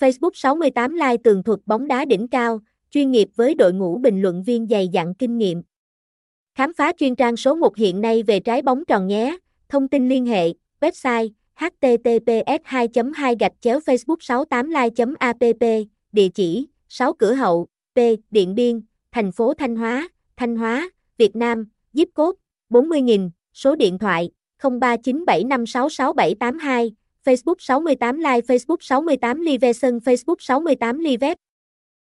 Facebook 68 Live tường thuật bóng đá đỉnh cao, chuyên nghiệp với đội ngũ bình luận viên dày dặn kinh nghiệm. Khám phá chuyên trang số 1 hiện nay về trái bóng tròn nhé. Thông tin liên hệ, website https 2 2 gạch chéo facebook 68 live app địa chỉ 6 cửa hậu p điện biên thành phố thanh hóa thanh hóa việt nam zip code 40.000 số điện thoại 0397566782 facebook 68 live facebook 68 live facebook 68 live